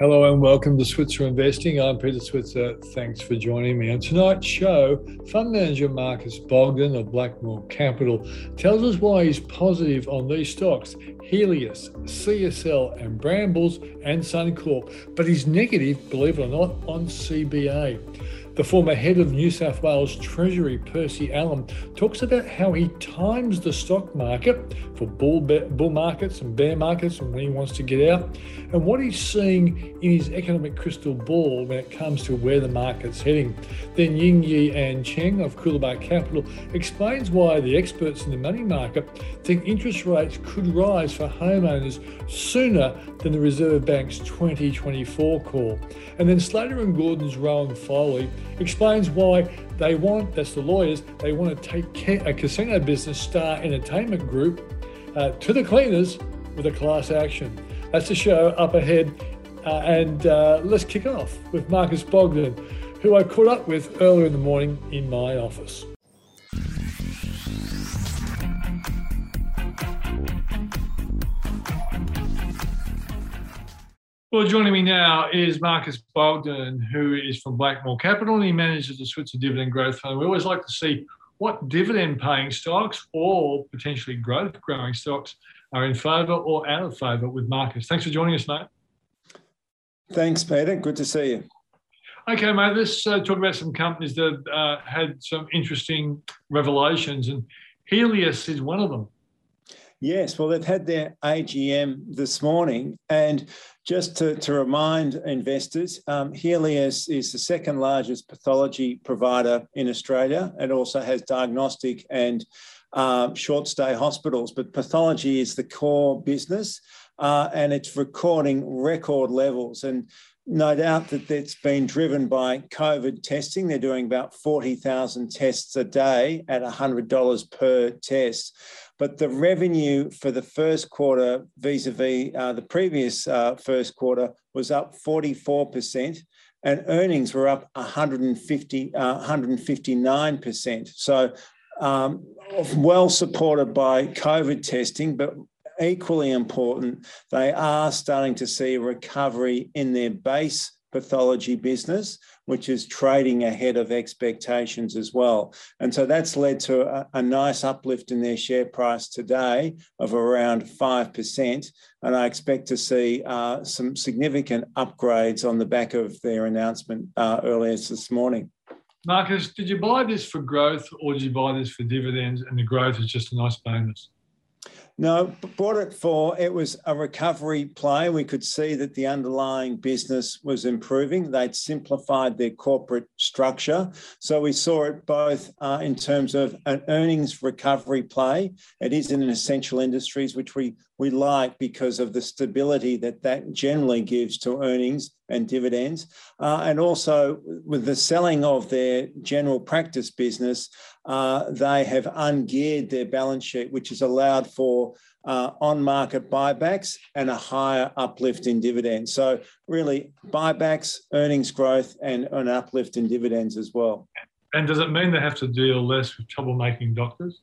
Hello and welcome to Switzer Investing. I'm Peter Switzer. Thanks for joining me. On tonight's show, fund manager Marcus Bogdan of Blackmore Capital tells us why he's positive on these stocks Healius, CSL, and Brambles and Suncorp, but he's negative, believe it or not, on CBA. The former head of New South Wales Treasury, Percy Allen, talks about how he times the stock market for bull, bull markets and bear markets and when he wants to get out, and what he's seeing in his economic crystal ball when it comes to where the market's heading. Then Ying Yi and Cheng of Coolabah Capital explains why the experts in the money market think interest rates could rise for homeowners sooner than the Reserve Bank's 2024 call. And then Slater and Gordon's Rohan Foley explains why they want, that's the lawyers, they want to take a casino business, Star Entertainment Group, uh, to the cleaners with a class action. That's the show up ahead. Uh, and uh, let's kick off with Marcus Bogdan, who I caught up with earlier in the morning in my office. Well, joining me now is Marcus Bogdan, who is from Blackmore Capital and he manages the Switzer Dividend Growth Fund. We always like to see what dividend paying stocks or potentially growth growing stocks are in favour or out of favour with Marcus. Thanks for joining us, mate. Thanks, Peter. Good to see you. Okay, mate, let's uh, talk about some companies that uh, had some interesting revelations, and Healius is one of them. Yes, well, they've had their AGM this morning, and just to, to remind investors, um, Healius is the second largest pathology provider in Australia. It also has diagnostic and uh, short stay hospitals, but pathology is the core business uh, and it's recording record levels. And no doubt that that's been driven by COVID testing. They're doing about 40,000 tests a day at $100 per test. But the revenue for the first quarter vis a vis the previous uh, first quarter was up 44%, and earnings were up 150, uh, 159%. So, um, well supported by COVID testing, but equally important, they are starting to see recovery in their base pathology business, which is trading ahead of expectations as well. And so that's led to a, a, nice uplift in their share price today of around 5%. And I expect to see uh, some significant upgrades on the back of their announcement uh, earlier this morning. Marcus, did you buy this for growth or did you buy this for dividends and the growth is just a nice bonus? No, bought it for it was a recovery play. We could see that the underlying business was improving. They'd simplified their corporate structure. So we saw it both uh, in terms of an earnings recovery play. It is in an essential industries, which we, we like because of the stability that that generally gives to earnings and dividends. Uh, and also with the selling of their general practice business, uh, they have ungeared their balance sheet, which has allowed for uh, on market buybacks and a higher uplift in dividends. So, really, buybacks, earnings growth, and an uplift in dividends as well. And does it mean they have to deal less with troublemaking doctors?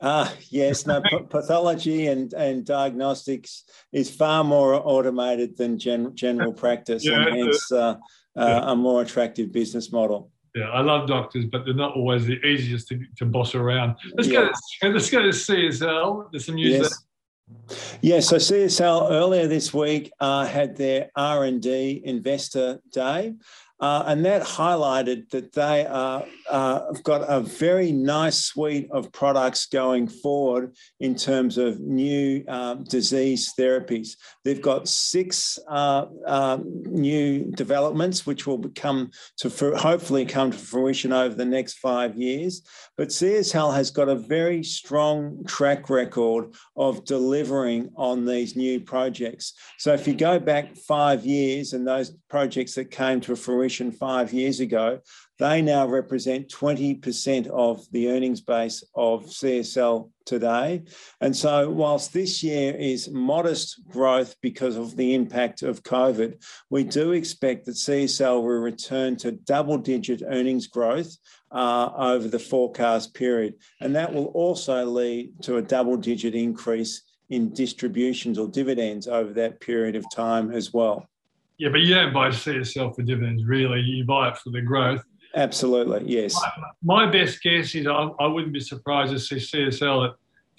Ah, yes. No, pathology and, and diagnostics is far more automated than gen, general practice, yeah, and hence uh, uh, yeah. a more attractive business model. Yeah, I love doctors, but they're not always the easiest to, to boss around. Let's yeah. go. To, let's go to CSL. There's some news yes. there. Yeah, so CSL earlier this week uh, had their R and D investor day, uh, and that highlighted that they are, uh, have got a very nice suite of products going forward in terms of new um, disease therapies. They've got six uh, um, new developments which will come to hopefully come to fruition over the next five years. But CSL has got a very strong track record of delivering on these new projects. So if you go back five years and those projects that came to fruition fruition five years ago, they now represent 20% of the earnings base of CSL today. And so, whilst this year is modest growth because of the impact of COVID, we do expect that CSL will return to double digit earnings growth uh, over the forecast period. And that will also lead to a double digit increase in distributions or dividends over that period of time as well. Yeah, but you don't buy CSL for dividends, really. You buy it for the growth. Absolutely, yes. My, my best guess is I, I, wouldn't be surprised to see CSL at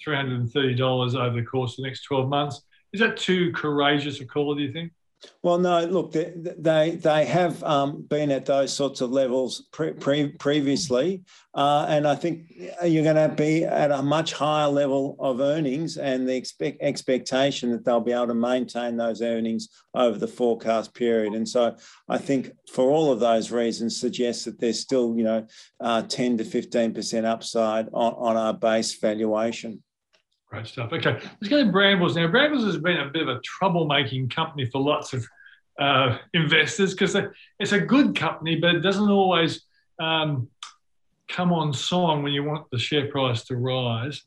$330 over the course of the next 12 months. Is that too courageous a call, do you think? Well, no. Look, they they, they have um, been at those sorts of levels pre- pre- previously, uh, and I think you're going to be at a much higher level of earnings, and the expect expectation that they'll be able to maintain those earnings over the forecast period. And so, I think for all of those reasons, suggests that there's still, you know, uh, 10 to 15 percent upside on, on our base valuation. Great stuff. Okay, let's go to Brambles now. Brambles has been a bit of a troublemaking company for lots of uh, investors because it's a good company, but it doesn't always um, come on song when you want the share price to rise.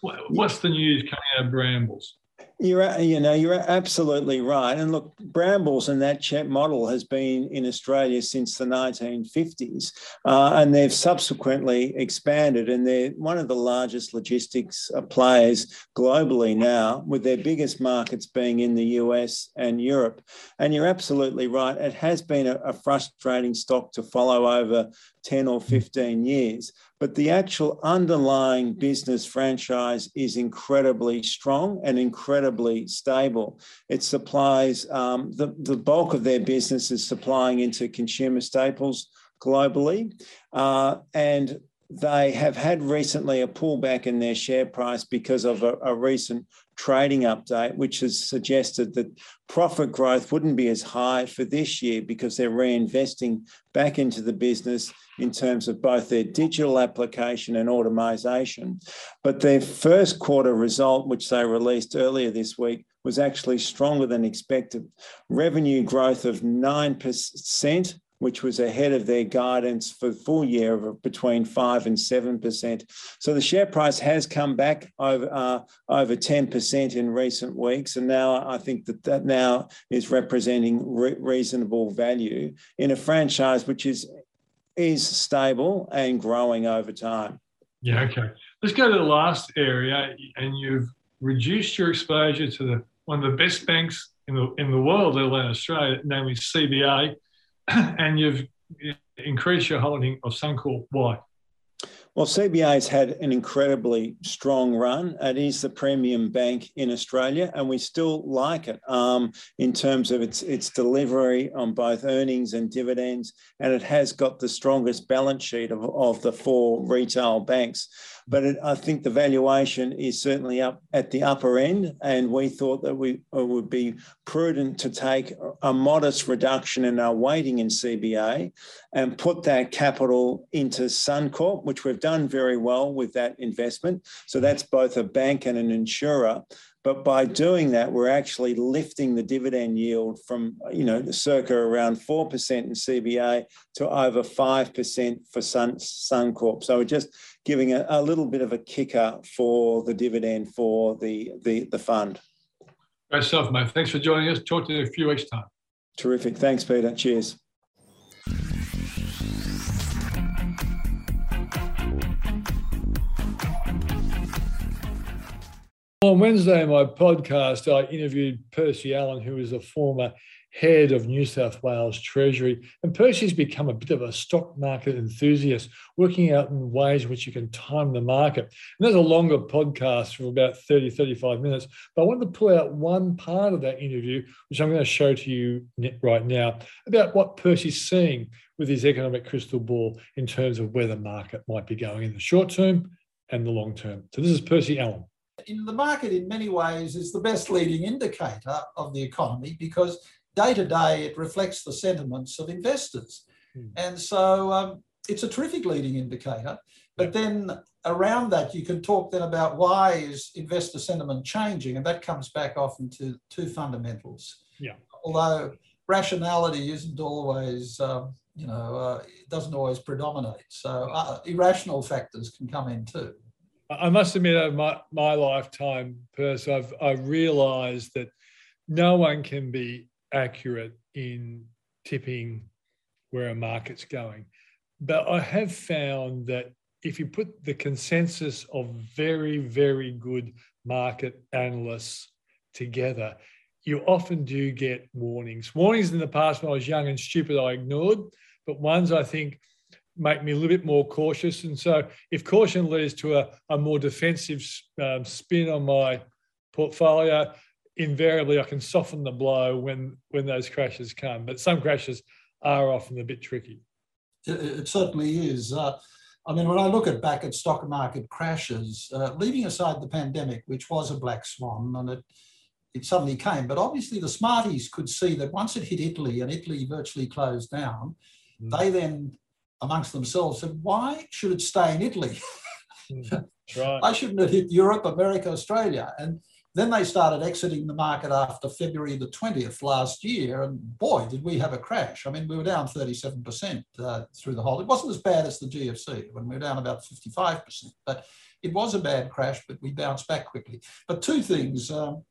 What's the news coming out of Brambles? You're, you know, you're absolutely right. And look, Brambles and that model has been in Australia since the 1950s, uh, and they've subsequently expanded, and they're one of the largest logistics uh, players globally now, with their biggest markets being in the US and Europe. And you're absolutely right. It has been a, a frustrating stock to follow over 10 or 15 years but the actual underlying business franchise is incredibly strong and incredibly stable. It supplies um, the, the bulk of their business is supplying into consumer staples globally. Uh, and they have had recently a pullback in their share price because of a, a, recent trading update, which has suggested that profit growth wouldn't be as high for this year because they're reinvesting back into the business in terms of both their digital application and automation. But their first quarter result, which they released earlier this week, was actually stronger than expected. Revenue growth of 9% which was ahead of their guidance for full year of between 5 and 7%. So the share price has come back over, uh, over 10% in recent weeks. And now I think that that now is representing re- reasonable value in a franchise which is, is stable and growing over time. Yeah, okay. Let's go to the last area. And you've reduced your exposure to the, one of the best banks in the, in the world, let alone Australia, namely CBA and you've increased your holding of Suncorp. Why? Well, CBA has had an incredibly strong run. It is the premium bank in Australia, and we still like it um, in terms of its, its delivery on both earnings and dividends. And it has got the strongest balance sheet of, of the four retail banks but it, I think the valuation is certainly up at the upper end, and we thought that we it would be prudent to take a modest reduction in our weighting in CBA and put that capital into Suncorp, which we've done very well with that investment. So that's both a bank and an insurer. But by doing that, we're actually lifting the dividend yield from, you know, circa around 4% in CBA to over 5% for Sun, Suncorp. So we're just giving a, a little bit of a kicker for the dividend for the, the, the fund. Great stuff, mate. Thanks for joining us. Talk to you in a few weeks' time. Terrific. Thanks, Peter. Cheers. On Wednesday, in my podcast, I interviewed Percy Allen, who is a former head of New South Wales Treasury. And Percy's become a bit of a stock market enthusiast, working out in ways which you can time the market. And there's a longer podcast for about 30, 35 minutes. But I wanted to pull out one part of that interview, which I'm going to show to you right now, about what Percy's seeing with his economic crystal ball in terms of where the market might be going in the short term and the long term. So this is Percy Allen. In the market, in many ways, is the best leading indicator of the economy because day to day it reflects the sentiments of investors. Mm. And so um, it's a terrific leading indicator. But then around that, you can talk then about why is investor sentiment changing, and that comes back often to two fundamentals. Yeah. Although rationality isn't always, um, you know, uh, doesn't always predominate. So uh, irrational factors can come in too. I must admit, over my, my lifetime, Percy, I've, I've realised that no one can be accurate in tipping where a market's going. But I have found that if you put the consensus of very, very good market analysts together, you often do get warnings. Warnings in the past when I was young and stupid, I ignored, but ones I think make me a little bit more cautious. And so, if caution leads to a, a more defensive um, spin on my portfolio, invariably I can soften the blow when when those crashes come. But some crashes are often a bit tricky. It, it certainly is. Uh, I mean, when I look at back at stock market crashes, uh, leaving aside the pandemic, which was a black swan, and it it suddenly came, but obviously the smarties could see that once it hit Italy and Italy virtually closed down, mm. they then amongst themselves said, why should it stay in Italy? Mm. right. Why shouldn't it hit Europe, America, Australia? And then they started exiting the market after February the 20th last year. And boy, did we have a crash. I mean, we were down 37% uh, through the whole. It wasn't as bad as the GFC when we were down about 55%, but it was a bad crash, but we bounced back quickly. But two things. Um,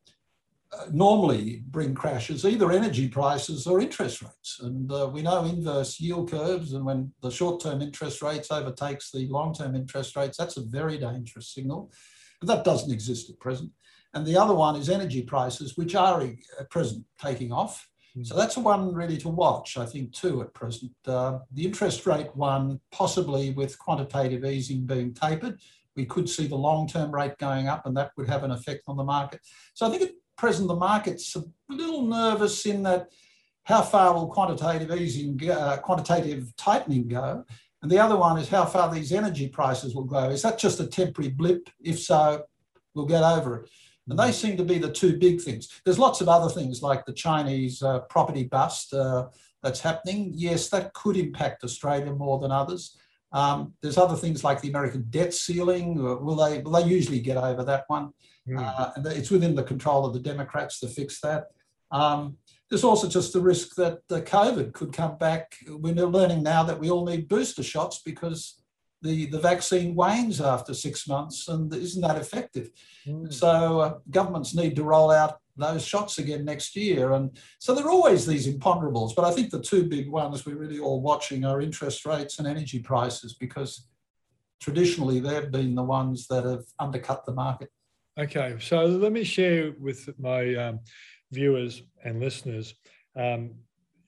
normally bring crashes, either energy prices or interest rates. And uh, we know inverse yield curves, and when the short-term interest rates overtakes the long-term interest rates, that's a very dangerous signal. But that doesn't exist at present. And the other one is energy prices, which are at present taking off. Hmm. So that's one really to watch, I think, too, at present. Uh, the interest rate one, possibly with quantitative easing being tapered, we could see the long-term rate going up, and that would have an effect on the market. So I think it present, the market's a little nervous in that how far will quantitative easing, uh, quantitative tightening go? And the other one is how far these energy prices will go. Is that just a temporary blip? If so, we'll get over it. And they seem to be the two big things. There's lots of other things like the Chinese uh, property bust uh, that's happening. Yes, that could impact Australia more than others. Um, there's other things like the American debt ceiling. Will they? Will they usually get over that one? Mm. Uh, it's within the control of the Democrats to fix that. Um, there's also just the risk that the COVID could come back. We're learning now that we all need booster shots because the, the vaccine wanes after six months and isn't that effective. Mm. So uh, governments need to roll out those shots again next year. And so there are always these imponderables. But I think the two big ones we're really all watching are interest rates and energy prices because traditionally they've been the ones that have undercut the market. Okay, so let me share with my um, viewers and listeners um,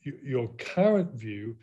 your current view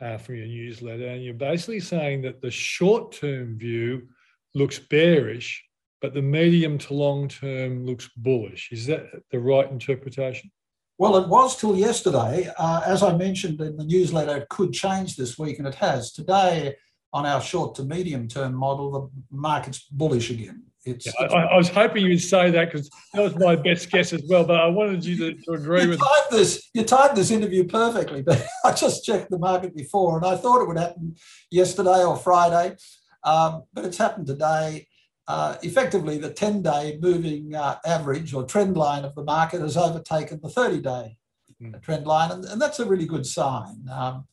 uh, from your newsletter. And you're basically saying that the short term view looks bearish, but the medium to long term looks bullish. Is that the right interpretation? Well, it was till yesterday. Uh, as I mentioned in the newsletter, it could change this week, and it has. Today, on our short to medium term model, the market's bullish again. It's, yeah, I, I, was hoping you'd say that because that was my best guess as well. But I wanted you to, to agree you with timed this. You timed this interview perfectly, but I just checked the market before, and I thought it would happen yesterday or Friday, um, but it's happened today. Uh, effectively, the 10-day moving uh, average or trend line of the market has overtaken the 30-day mm. trend line, and, and, that's a really good sign. Um,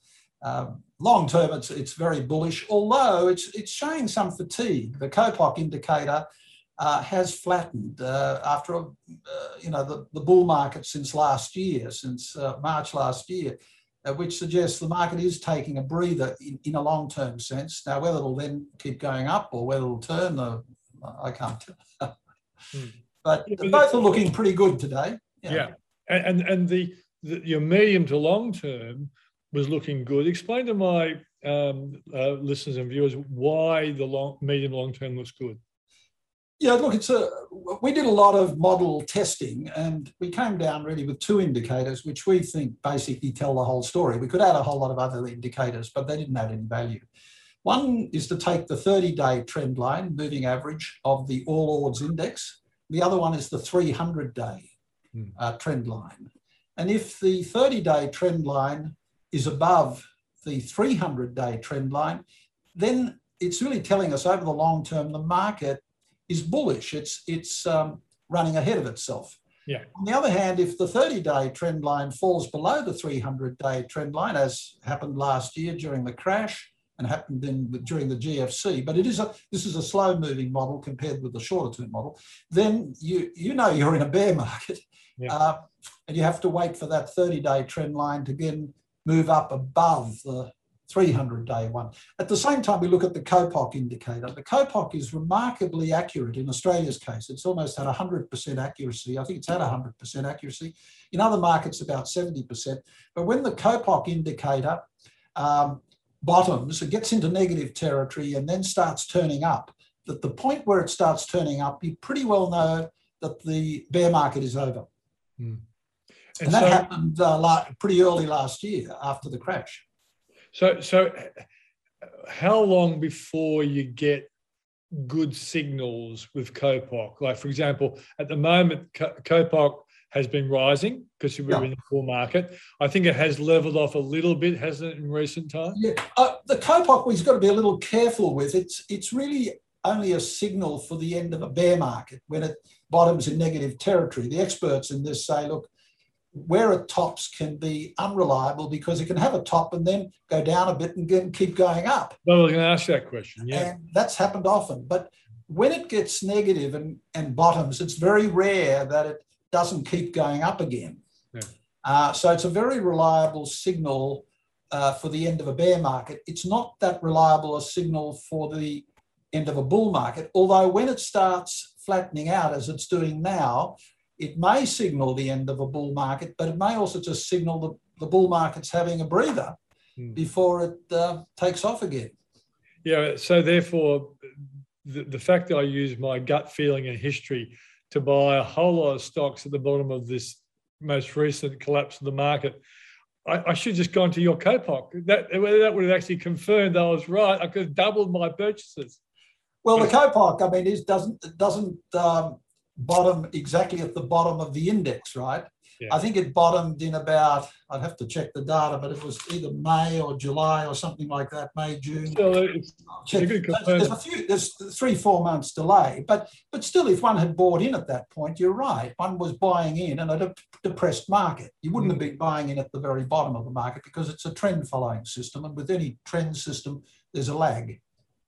um, long term, it's, it's very bullish, although it's, it's showing some fatigue. The Coppock indicator uh, has flattened uh, after uh, you know the, the bull market since last year, since uh, March last year, uh, which suggests the market is taking a breather in, in a long-term sense. Now, whether it'll then keep going up or whether it'll turn, I can't tell. hmm. But both are looking pretty good today. Yeah, yeah. and and the, the your medium to long term was looking good. Explain to my um, uh, listeners and viewers why the long, medium long term looks good. Yeah, look, it's a. We did a lot of model testing, and we came down really with two indicators, which we think basically tell the whole story. We could add a whole lot of other indicators, but they didn't add any value. One is to take the 30-day trend line, moving average of the All Ords index. The other one is the 300-day hmm. uh, trend line. And if the 30-day trend line is above the 300-day trend line, then it's really telling us over the long term the market is bullish. It's it's um, running ahead of itself. Yeah. On the other hand, if the 30-day trend line falls below the 300-day trend line, as happened last year during the crash and happened in, during the GFC, but it is a this is a slow-moving model compared with the shorter-term model, then you you know you're in a bear market, yeah. uh, and you have to wait for that 30-day trend line to again move up above the 300 day one. At the same time, we look at the Coppock indicator. The Coppock is remarkably accurate in Australia's case. It's almost at 100% accuracy. I think it's at 100% accuracy. In other markets, about 70%. But when the Coppock indicator um, bottoms, it gets into negative territory and then starts turning up, that the point where it starts turning up, you pretty well know that the bear market is over. Mm. And, and, that so, happened uh, pretty early last year after the crash. So, so how long before you get good signals with Coppock? Like, for example, at the moment, Coppock has been rising because we're yeah. in the core market. I think it has leveled off a little bit, hasn't it, in recent times? Yeah, uh, the Coppock we've got to be a little careful with. It's it's really only a signal for the end of a bear market when it bottoms in negative territory. The experts in this say, look, where it tops can be unreliable because it can have a top and then go down a bit and get, keep going up. Well, we're going to ask that question. Yeah. And that's happened often. But when it gets negative and, and bottoms, it's very rare that it doesn't keep going up again. Yeah. Uh, so it's a very reliable signal uh, for the end of a bear market. It's not that reliable a signal for the end of a bull market, although when it starts flattening out as it's doing now, it may signal the end of a bull market, but it may also just signal the, the bull market's having a breather mm. before it uh, takes off again. Yeah, so therefore, the, the fact that I use my gut feeling and history to buy a whole lot of stocks at the bottom of this most recent collapse of the market, I, I should just gone to your Coppock. That, that would have actually confirmed I was right. I could have doubled my purchases. Well, the Coppock, I mean, is doesn't doesn't um, bottom exactly at the bottom of the index, right? Yeah. I think it bottomed in about, I'd have to check the data, but it was either May or July or something like that, May, June. Still, it's, there's a few, there's three, four months delay, but but still, if one had bought in at that point, you're right. One was buying in and at a depressed market. You wouldn't mm. have been buying in at the very bottom of the market because it's a trend following system. And with any trend system, there's a lag.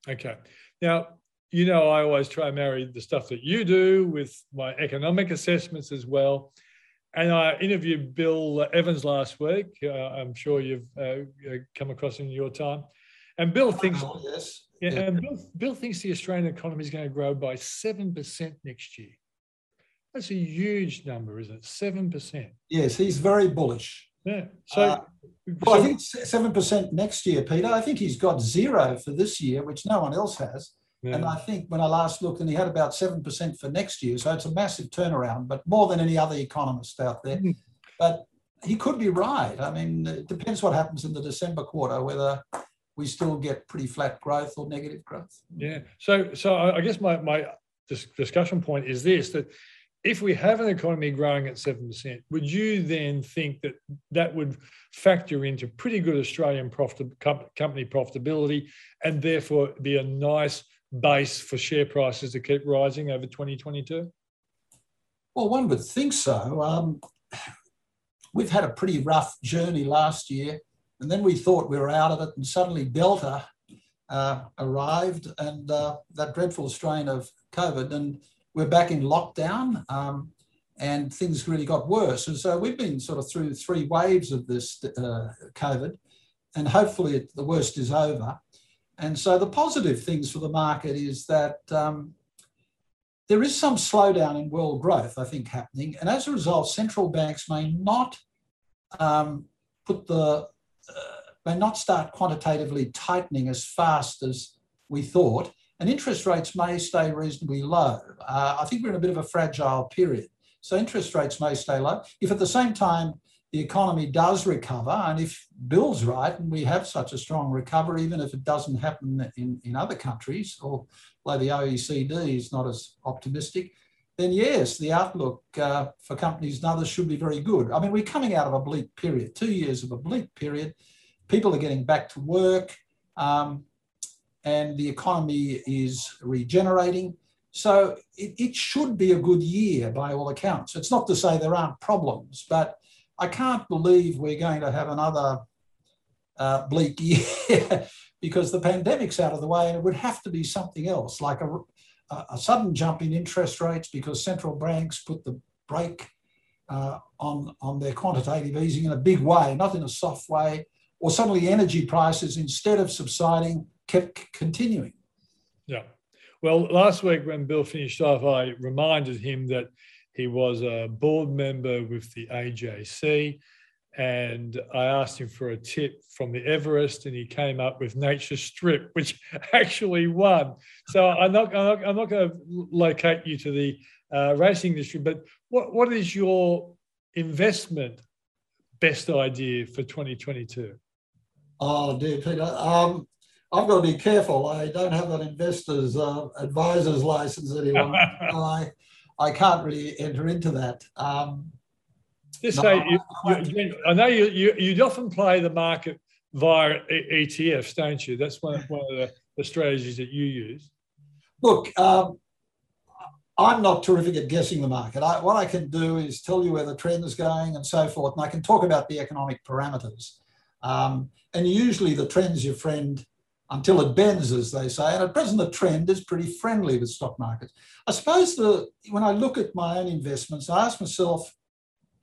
Okay. Now, you know, I always try and marry the stuff that you do with my economic assessments as well. And I interviewed Bill Evans last week. Uh, I'm sure you've uh, come across in your time. And Bill thinks, oh, yes. yeah, yeah. And Bill, Bill thinks the Australian economy is going to grow by 7% next year. That's a huge number, isn't it? 7%. Yes, he's very bullish. Yeah. So, uh, well, so, I think 7% next year, Peter. I think he's got zero for this year, which no one else has. Yeah. And I think when I last looked, and he had about 7% for next year. So it's a massive turnaround, but more than any other economist out there. Mm. But he could be right. I mean, it depends what happens in the December quarter, whether we still get pretty flat growth or negative growth. Yeah. So, so I guess my, my discussion point is this that if we have an economy growing at 7%, would you then think that that would factor into pretty good Australian profit, company profitability and therefore be a nice base for share prices to keep rising over 2022? Well, one would think so. Um, we've had a pretty rough journey last year, and then we thought we were out of it, and suddenly Delta uh, arrived and uh, that dreadful strain of COVID, and we're back in lockdown. Um, and things really got worse. And so we've been sort of through three waves of this uh, COVID, and hopefully the worst is over. And so the positive things for the market is that um, there is some slowdown in world growth, I think, happening. And as a result, central banks may not um, put the uh, may not start quantitatively tightening as fast as we thought, and interest rates may stay reasonably low. Uh, I think we're in a bit of a fragile period. So interest rates may stay low. If at the same time the economy does recover, and if Bill's right, and we have such a strong recovery, even if it doesn't happen in, in other countries, or although the OECD is not as optimistic, then yes, the outlook uh, for companies and others should be very good. I mean, we're coming out of a bleak period, two years of a bleak period. People are getting back to work, um, and the economy is regenerating. So it, it should be a good year by all accounts. It's not to say there aren't problems, but I can't believe we're going to have another uh, bleak year because the pandemic's out of the way and it would have to be something else, like a, a sudden jump in interest rates because central banks put the brake uh, on, on their quantitative easing in a big way, not in a soft way, or suddenly energy prices, instead of subsiding, kept continuing. Yeah. Well, last week when Bill finished off, I reminded him that he was a board member with the AJC. And I asked him for a tip from the Everest, and he came up with Nature Strip, which actually won. So I'm not, I'm not, I'm not going to locate you to the uh, racing industry, but what, what is your investment best idea for 2022? Oh, dear Peter. Um, I've got to be careful. I don't have an investor's uh, advisor's license anymore. I, I can't really enter into that. Um, Just no, say, you, you, I know you, you, you often play the market via ETFs, don't you? That's one, one of the, the strategies that you use. Look, um, I'm not terrific at guessing the market. I, what I can do is tell you where the trend is going and so forth, and I can talk about the economic parameters. Um, and usually the trend's your friend until it bends, as they say. And at present, the trend is pretty friendly with stock markets. I suppose the, when I look at my own investments, I ask myself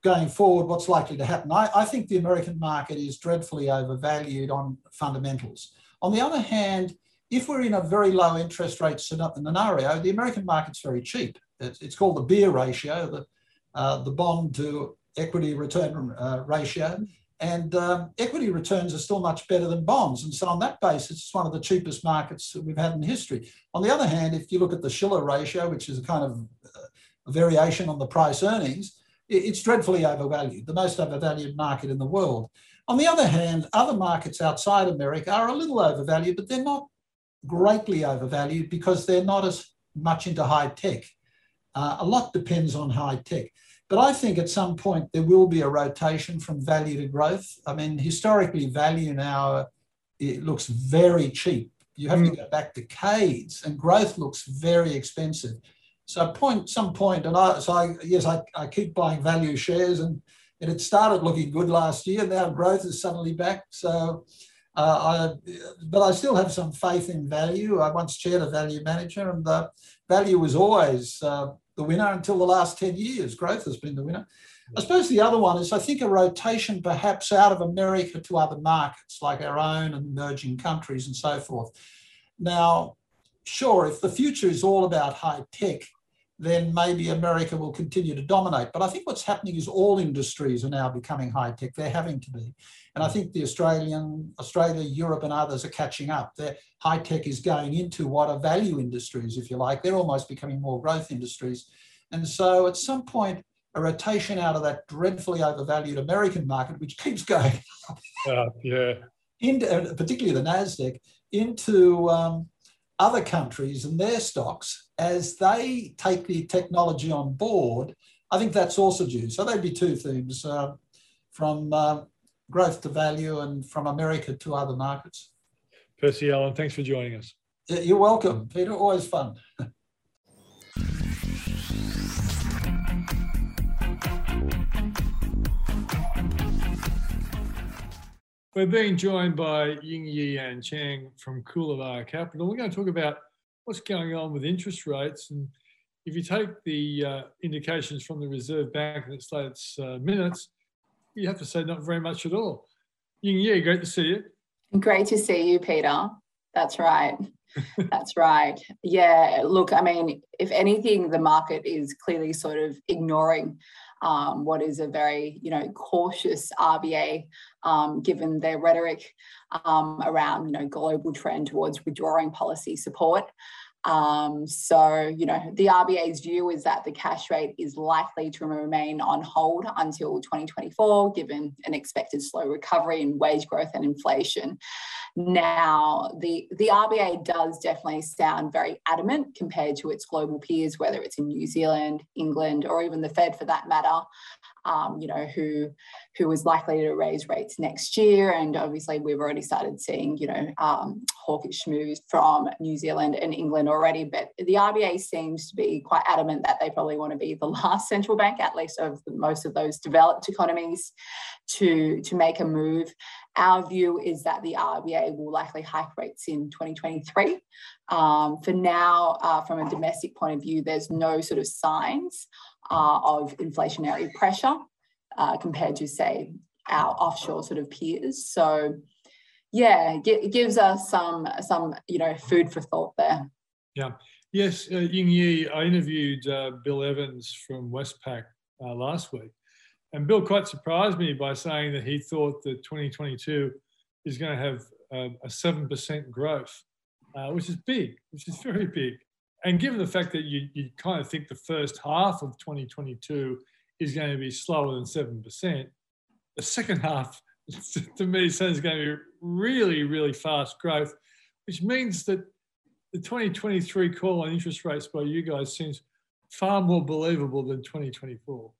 going forward what's likely to happen. I, I think the American market is dreadfully overvalued on fundamentals. On the other hand, if we're in a very low interest rate scenario, the American market's very cheap. It's, it's called the beer ratio, the, uh, the bond to equity return uh, ratio. And um, equity returns are still much better than bonds. And so, on that basis, it's one of the cheapest markets that we've had in history. On the other hand, if you look at the Shiller ratio, which is a kind of uh, a variation on the price earnings, it's dreadfully overvalued, the most overvalued market in the world. On the other hand, other markets outside America are a little overvalued, but they're not greatly overvalued because they're not as much into high tech. Uh, a lot depends on high tech. But I think at some point there will be a rotation from value to growth. I mean, historically, value now it looks very cheap. You have mm. to go back decades, and growth looks very expensive. So, point some point, and I so I, yes, I, I keep buying value shares, and it started looking good last year. Now growth is suddenly back. So, uh, I, but I still have some faith in value. I once chaired a value manager, and the value was always uh, the winner until the last 10 years. Growth has been the winner. I suppose the other one is I think a rotation perhaps out of America to other markets like our own and emerging countries and so forth. Now, sure, if the future is all about high tech, then maybe America will continue to dominate. But I think what's happening is all industries are now becoming high tech. They're having to be. And I think the Australian, Australia, Europe, and others are catching up. Their high tech is going into what are value industries, if you like. They're almost becoming more growth industries. And so at some point, a rotation out of that dreadfully overvalued American market, which keeps going uh, yeah. into, particularly the NASDAQ, into um, other countries and their stocks as they take the technology on board, I think that's also due. So there'd be two themes uh, from uh, growth to value and from America to other markets. Percy Allen, thanks for joining us. You're welcome, Peter. Always fun. We're being joined by Ying Yian Chang from Coolabah Capital. We're going to talk about what's going on with interest rates. And if you take the uh, indications from the Reserve Bank in its latest uh, minutes, you have to say not very much at all. Ying Yi, great to see you. Great to see you, Peter. That's right. That's right. Yeah, look, I mean, if anything, the market is clearly sort of ignoring um, what is a very, you know, cautious RBA, um, given their rhetoric um, around, you know, global trend towards withdrawing policy support. Um, so, you know, the RBA's view is that the cash rate is likely to remain on hold until 2024, given an expected slow recovery in wage growth and inflation. Now, the, the RBA does definitely sound very adamant compared to its global peers, whether it's in New Zealand, England, or even the Fed for that matter, um, you know, who who is likely to raise rates next year. And obviously, we've already started seeing, you know, um, hawkish moves from New Zealand and England already. But the RBA seems to be quite adamant that they probably want to be the last central bank, at least of most of those developed economies, to to make a move. Our view is that the RBA will likely hike rates in 2023. Um, for now, uh, from a domestic point of view, there's no sort of signs uh, of inflationary pressure uh, compared to, say, our offshore sort of peers. So yeah, it gives us some some you know food for thought there. Yeah. Yes, uh, Ying Yi, I interviewed uh, Bill Evans from Westpac uh, last week. And Bill quite surprised me by saying that he thought that 2022 is going to have uh, a 7% growth, uh, which is big, which is very big. And given the fact that you, you kind of think the first half of 2022 is going to be slower than 7%, the second half, to me, sounds going to be really, really fast growth, which means that the 2023 call on interest rates by you guys seems far more believable than 2024.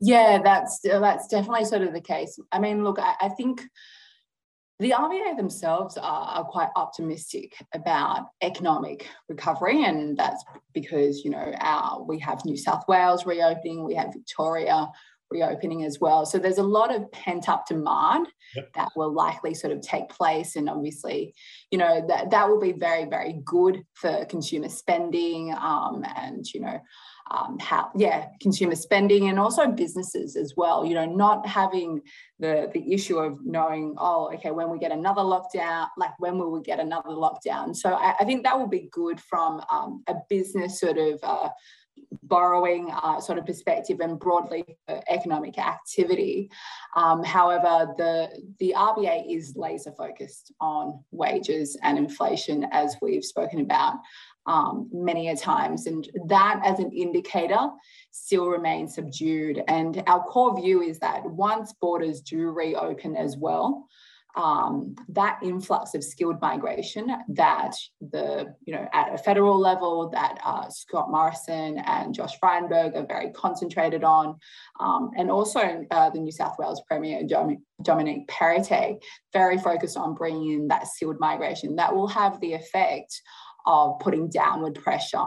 Yeah, that's that's definitely sort of the case. I mean, look, I, I think the RBA themselves are, quite optimistic about economic recovery, and that's because you know our we have New South Wales reopening, we have Victoria reopening as well. So there's a lot of pent up demand yep. that will likely sort of take place. And obviously, you know, that, that will be very, very good for consumer spending um, and, you know, um, how yeah consumer spending and also businesses as well you know not having the the issue of knowing oh okay when we get another lockdown like when will we get another lockdown so i, I think that will be good from um, a business sort of uh, borrowing uh, sort of perspective and broadly economic activity. Um, however, the, the RBA is laser focused on wages and inflation, as we've spoken about um, many a times. And that as an indicator still remains subdued. And our core view is that once borders do reopen as well, um, that influx of skilled migration that the, you know, at a federal level that uh, Scott Morrison and Josh Frydenberg are very concentrated on, um, and also uh, the New South Wales Premier Dominic Perrottet, very focused on bringing in that skilled migration that will have the effect of putting downward pressure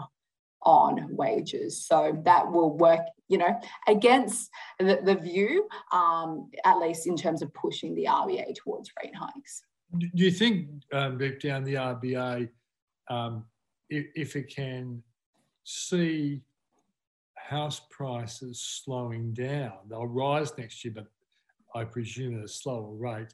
on wages. So that will work, you know, against the, the view, um, at least in terms of pushing the RBA towards rate hikes. Do you think, um, down, the RBA, um, if, if it can see house prices slowing down, they'll rise next year, but I presume at a slower rate,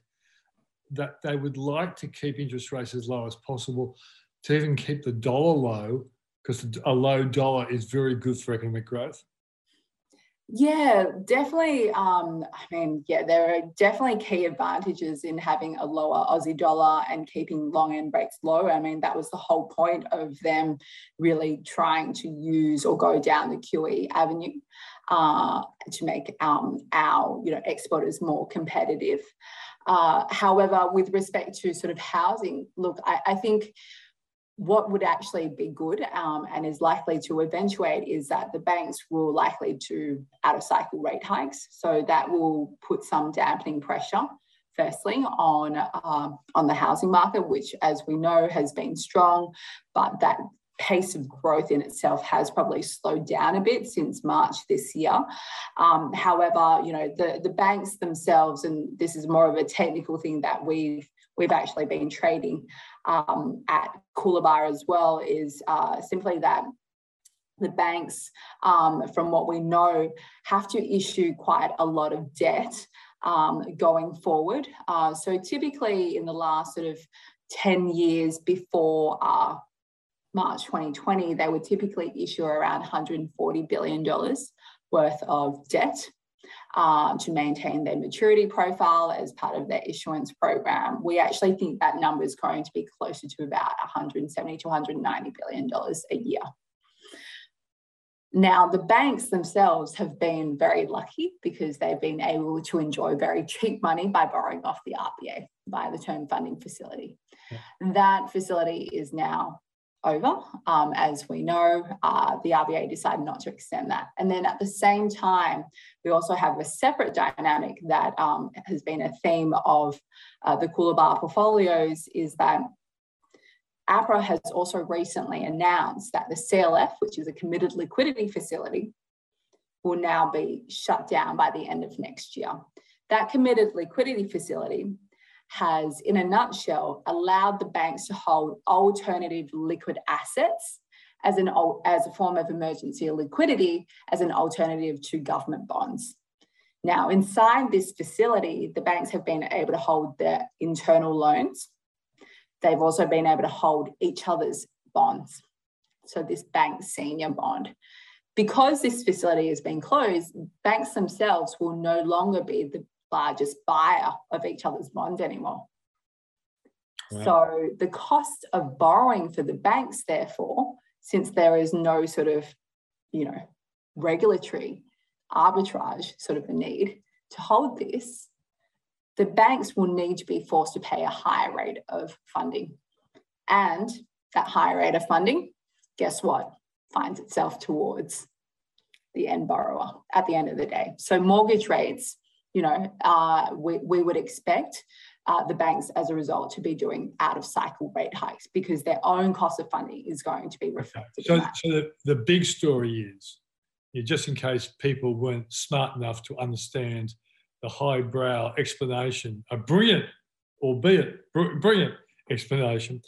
that they would like to keep interest rates as low as possible to even keep the dollar low because a low dollar is very good for economic growth? Yeah, definitely. Um, I mean, yeah, there are definitely key advantages in having a lower Aussie dollar and keeping long end rates low. I mean, that was the whole point of them really trying to use or go down the QE avenue uh, to make um, our you know exporters more competitive. Uh, however, with respect to sort of housing, look, I, I think what would actually be good um, and is likely to eventuate is that the banks will likely do out of cycle rate hikes. So that will put some dampening pressure, firstly, on, uh, on the housing market, which, as we know, has been strong, but that pace of growth in itself has probably slowed down a bit since March this year. Um, however, you know, the, the banks themselves, and this is more of a technical thing that we've we've actually been trading um, at Coolabah as well is uh, simply that the banks, um, from what we know, have to issue quite a lot of debt um, going forward. Uh, so typically in the last sort of 10 years before uh, March 2020, they would typically issue around $140 billion worth of debt uh, to maintain their maturity profile as part of their issuance program. We actually think that number is going to be closer to about 170 to 190 billion dollars a year. Now, the banks themselves have been very lucky because they've been able to enjoy very cheap money by borrowing off the RBA via the term funding facility. Yeah. That facility is now over. Um, as we know, uh, the RBA decided not to extend that. And then at the same time, we also have a separate dynamic that um, has been a theme of uh, the Coolabah portfolios is that APRA has also recently announced that the CLF, which is a committed liquidity facility, will now be shut down by the end of next year. That committed liquidity facility has, in a nutshell, allowed the banks to hold alternative liquid assets as, an, as a form of emergency liquidity as an alternative to government bonds. Now, inside this facility, the banks have been able to hold their internal loans. They've also been able to hold each other's bonds. So, this bank senior bond. Because this facility has been closed, banks themselves will no longer be the largest buyer of each other's bonds anymore. Wow. So, the cost of borrowing for the banks, therefore, since there is no sort of, you know, regulatory arbitrage sort of a need to hold this, the banks will need to be forced to pay a higher rate of funding. And that higher rate of funding, guess what? Finds itself towards the end borrower at the end of the day. So mortgage rates, you know, uh, we, we would expect uh, the banks as a result to be doing out of cycle rate hikes because their own cost of funding is going to be reflected. Okay. So, so the, the big story is know, just in case people weren't smart enough to understand the highbrow explanation, a brilliant, albeit brilliant explanation,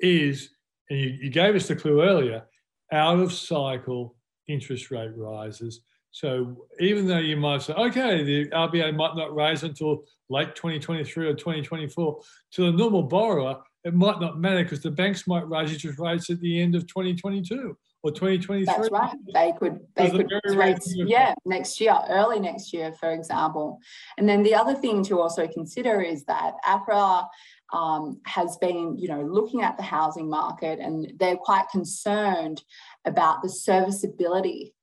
is, and you, you gave us the clue earlier, out of cycle interest rate rises. So even though you might say, okay, the RBA might not raise until late 2023 or 2024, to the normal borrower, it might not matter because the banks might raise interest rates at the end of 2022 or 2023. That's right. They could they could raise yeah next year, early next year, for example. And then the other thing to also consider is that APRA um, has been, you know, looking at the housing market, and they're quite concerned about the serviceability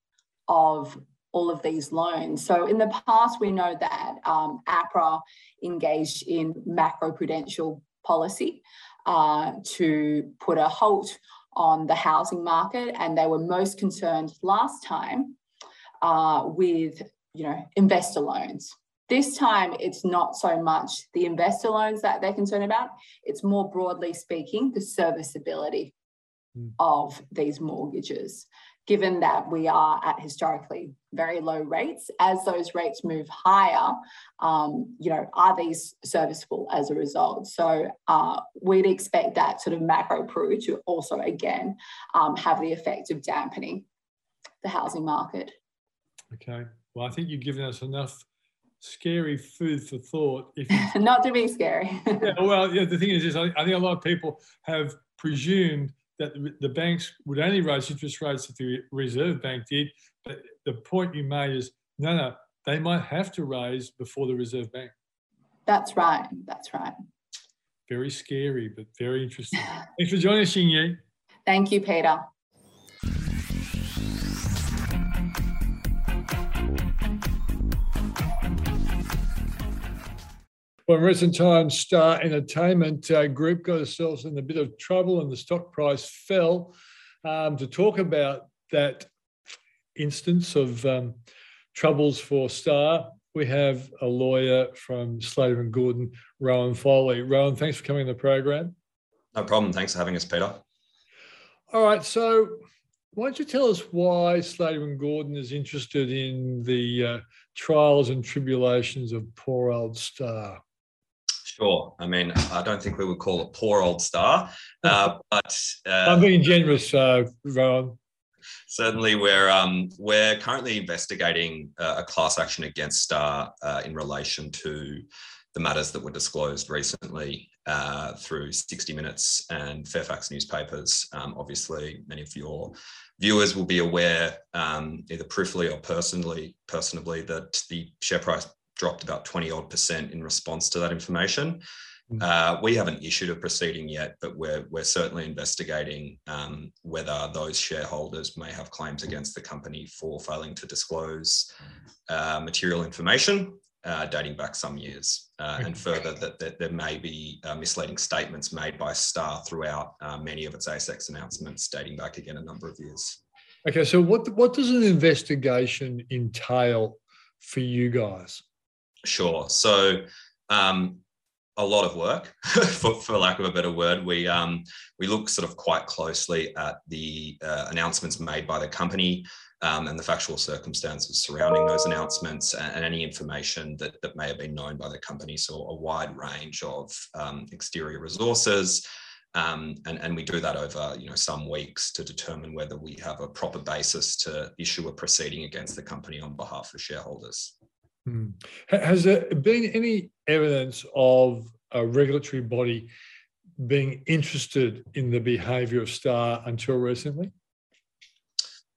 of all of these loans. So in the past, we know that um, APRA engaged in macroprudential policy uh, to put a halt on the housing market, and they were most concerned last time uh, with you know investor loans. This time, it's not so much the investor loans that they're concerned about. It's more broadly speaking the serviceability mm. of these mortgages given that we are at historically very low rates, as those rates move higher, um, you know, are these serviceable as a result? So uh, we'd expect that sort of macro pru to also again um, have the effect of dampening the housing market. Okay. Well, I think you've given us enough scary food for thought. If you... Not to be scary. yeah, well, yeah, the thing is, is I, I think a lot of people have presumed that the banks would only raise interest rates if the Reserve Bank did. But the point you made is no, no, they might have to raise before the Reserve Bank. That's right. That's right. Very scary, but very interesting. Thanks for joining us, Xingyi. Thank you, Peter. Well, recent times, Star Entertainment uh, Group got themselves in a bit of trouble and the stock price fell. Um, to talk about that instance of um, troubles for Star, we have a lawyer from Slater and Gordon, Rowan Foley. Rowan, thanks for coming on the program. No problem. Thanks for having us, Peter. All right. So, why don't you tell us why Slater and Gordon is interested in the uh, trials and tribulations of poor old Star? Sure. I mean, I don't think we would call it poor old star, uh, but uh, I'm being generous, uh, Rowan. Certainly, we're um, we're currently investigating uh, a class action against Star uh, in relation to the matters that were disclosed recently uh, through 60 Minutes and Fairfax newspapers. Um, obviously, many of your viewers will be aware, um, either peripherally or personally, personally, that the share price dropped about 20 odd percent in response to that information. Mm. Uh, we haven't issued a proceeding yet, but we're, we're certainly investigating um, whether those shareholders may have claims against the company for failing to disclose uh, material information uh, dating back some years. Uh, and further, that, that, there may be uh, misleading statements made by Star throughout uh, many of its ASX announcements dating back again a number of years. Okay, so what, what does an investigation entail for you guys? Sure. So, um, a lot of work, for, for, lack of a better word. We um, we look sort of quite closely at the uh, announcements made by the company um, and the factual circumstances surrounding those announcements and, and, any information that, that may have been known by the company. So a wide range of um, exterior resources. Um, and, and we do that over you know some weeks to determine whether we have a proper basis to issue a proceeding against the company on behalf of shareholders. Hmm. Has there been any evidence of a regulatory body being interested in the behaviour of Star until recently?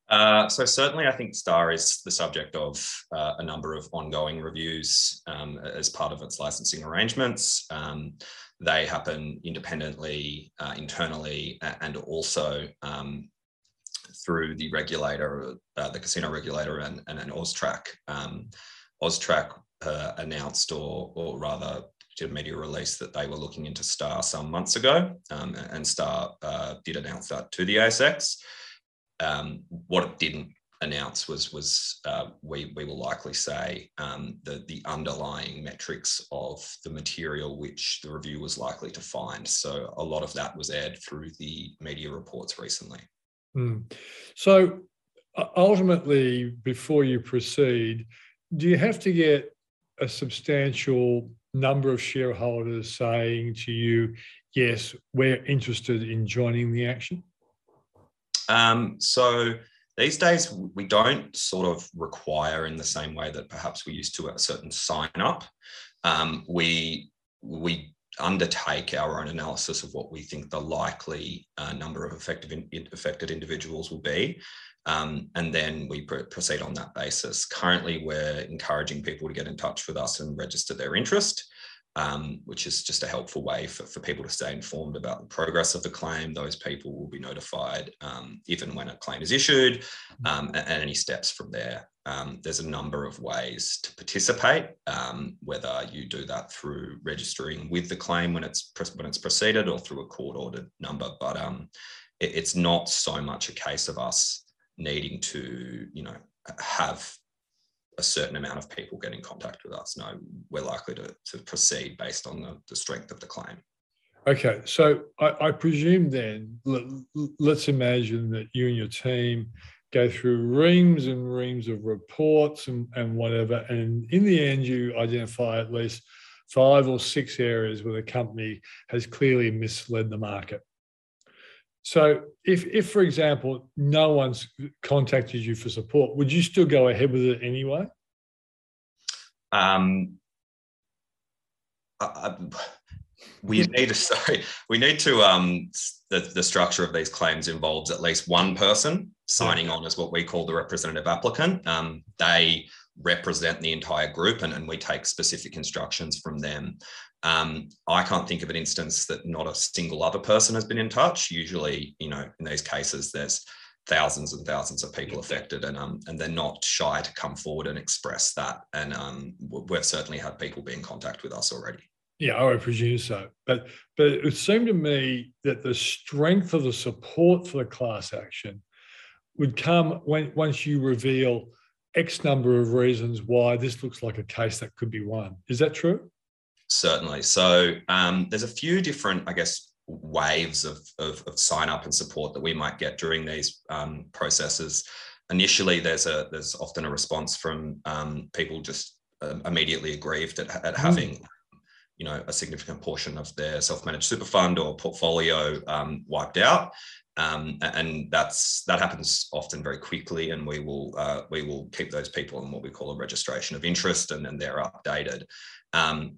Uh, so certainly, I think Star is the subject of uh, a number of ongoing reviews um, as part of its licensing arrangements. Um, they happen independently, uh, internally, and also um, through the regulator, uh, the casino regulator, and, and an AUSTRAC. AUSTRAC uh, announced, or, or rather, did a media release that they were looking into Star some months ago, um, and Star uh, did announce that to the ASX. Um, what it didn't announce was was uh, we we will likely say um, the the underlying metrics of the material which the review was likely to find. So a lot of that was aired through the media reports recently. Mm. So ultimately, before you proceed, do you have to get a substantial number of shareholders saying to you, "Yes, we're interested in joining the action"? Um, so these days, we don't sort of require in the same way that perhaps we used to a certain sign up. Um, we we undertake our own analysis of what we think the likely uh, number of effective in, affected individuals will be. Um, and then we pr- proceed on that basis. Currently, we're encouraging people to get in touch with us and register their interest um, which is just a helpful way for, for people to stay informed about the progress of the claim. Those people will be notified um, even when a claim is issued um, and, and, any steps from there. Um, there's a number of ways to participate, um, whether you do that through registering with the claim when it's when it's proceeded or through a court ordered number. But it, it's not so much a case of us needing to, you know, have a certain amount of people get in contact with us. No, we're likely to, to proceed based on the, the strength of the claim. Okay, so I, I presume then, let, us imagine that you and your team go through reams and reams of reports and, and whatever, and in the end, you identify at least five or six areas where the company has clearly misled the market. So if, if for example, no one's contacted you for support, would you still go ahead with it anyway? Um, I, I, we need to sorry, we need to um, the, the structure of these claims involves at least one person signing on as what we call the representative applicant. Um, they represent the entire group and, and we take specific instructions from them. Um, I can't think of an instance that not a single other person has been in touch. Usually, you know, in these cases, there's thousands and thousands of people affected, and um, and they're not shy to come forward and express that. And um, we've certainly had people be in contact with us already. Yeah, I would presume so. But but it seemed to me that the strength of the support for the class action would come when once you reveal X number of reasons why this looks like a case that could be won. Is that true? Certainly. So um, there's a few different, I guess, waves of, of, of, sign up and support that we might get during these um, processes. Initially, there's a there's often a response from um, people just uh, immediately aggrieved at, at mm. having you know a significant portion of their self-managed super fund or portfolio um, wiped out um, and that's that happens often very quickly and we will uh, we will keep those people in what we call a registration of interest and then they're updated um,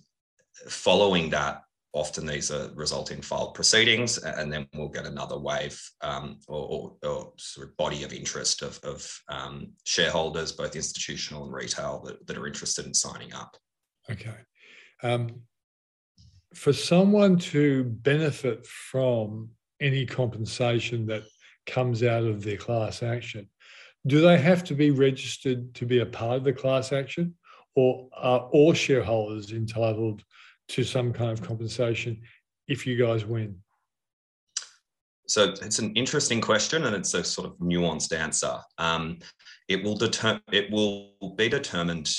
following that, often these are result in filed proceedings, and then we'll get another wave um, or, or, or, sort of body of interest of, of um, shareholders, both institutional and retail, that, that, are interested in signing up. Okay. Um, for someone to benefit from any compensation that comes out of their class action, do they have to be registered to be a part of the class action? Or are all shareholders entitled to some kind of compensation if you guys win? So it's an interesting question, and it's a sort of nuanced answer. Um, it will deter- it will be determined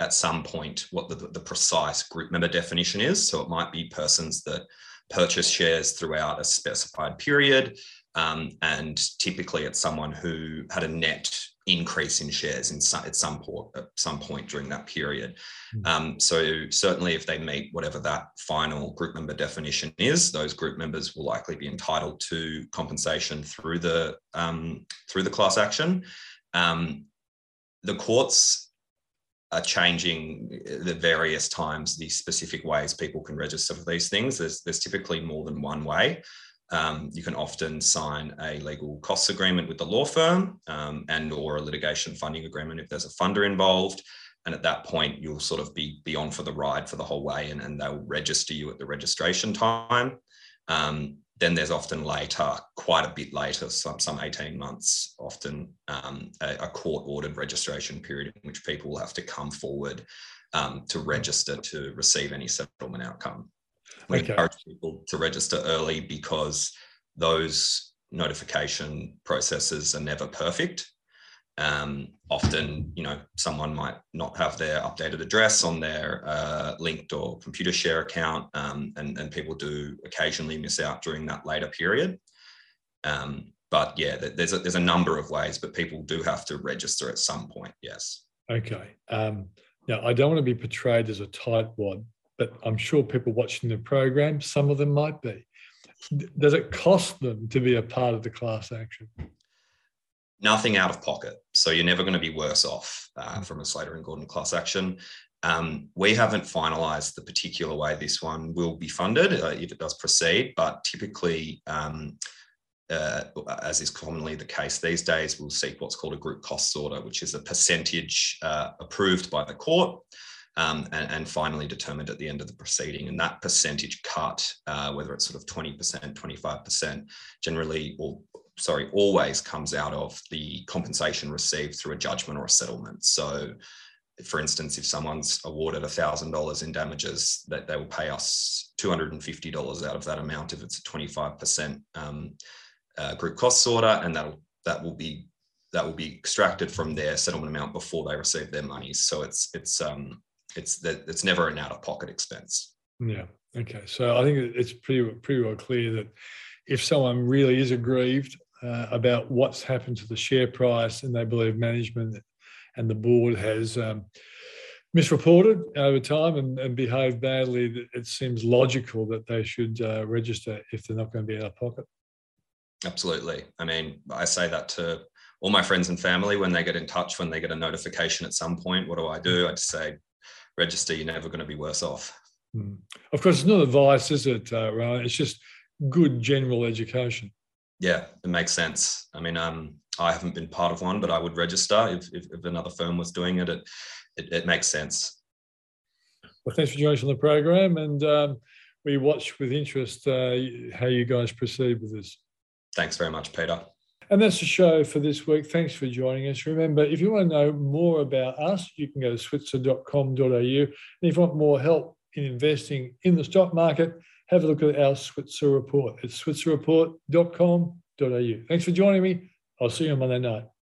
at some point what the, the precise group member definition is. So it might be persons that purchase shares throughout a specified period, um, and typically it's someone who had a net increase in shares in some, at some point at some point during that period. Mm. Um, so certainly, if they meet whatever that final group member definition is, those group members will likely be entitled to compensation through the um, through the class action. Um, the courts are changing the various times the specific ways people can register for these things. There's, there's typically more than one way. Um, you can often sign a legal costs agreement with the law firm um, and or a litigation funding agreement if there's a funder involved. And at that point, you'll sort of be, be on for the ride for the whole way and, and they'll register you at the registration time. Um, then there's often later, quite a bit later, some, some 18 months, often um, a, a court ordered registration period in which people will have to come forward um, to register to receive any settlement outcome. We okay. encourage people to register early because those notification processes are never perfect. Um, often, you know, someone might not have their updated address on their uh, linked or Computershare account, um, and, and people do occasionally miss out during that later period. Um, but yeah, there's a, there's a number of ways, but people do have to register at some point. Yes. Okay. Um, now, I don't want to be portrayed as a tightwad, but I'm sure people watching the program, some of them might be. Does it cost them to be a part of the class action? Nothing out of pocket. So you're never going to be worse off uh, from a Slater and Gordon class action. Um, we haven't finalised the particular way this one will be funded uh, if it does proceed, but typically, um, uh, as is commonly the case these days, we'll seek what's called a group costs order, which is a percentage uh, approved by the court um, and, and, finally determined at the end of the proceeding. And that percentage cut, uh, whether it's sort of 20%, 25%, generally, or sorry, always comes out of the compensation received through a judgment or a settlement. So, for instance, if someone's awarded $1,000 in damages, that they will pay us $250 out of that amount if it's a 25% um, uh, group costs order, and that'll that will be that will be extracted from their settlement amount before they receive their money. So it's it's um, it's that it's never an out of pocket expense. Yeah. Okay. So I think it's pretty pretty well clear that if someone really is aggrieved uh, about what's happened to the share price and they believe management and the board has um, misreported over time and, and, behaved badly, it seems logical that they should uh, register if they're not going to be out of pocket. Absolutely. I mean, I say that to all my friends and family when they get in touch, when they get a notification at some point. What do I do? I just say, register, you're never going to be worse off. Mm. Of course, it's not advice, is it, uh, Ryan? It's just good general education. Yeah, it makes sense. I mean, um, I haven't been part of one, but I would register if, if, if another firm was doing it. It, it. it makes sense. Well, thanks for joining us on the program, and um, we watch with interest uh, how you guys proceed with this. Thanks very much, Peter. And that's the show for this week. Thanks for joining us. Remember, if you want to know more about us, you can go to switzer.com.au. And if you want more help in investing in the stock market, have a look at our Switzer report. It's switzerreport.com.au. Thanks for joining me. I'll see you on Monday night.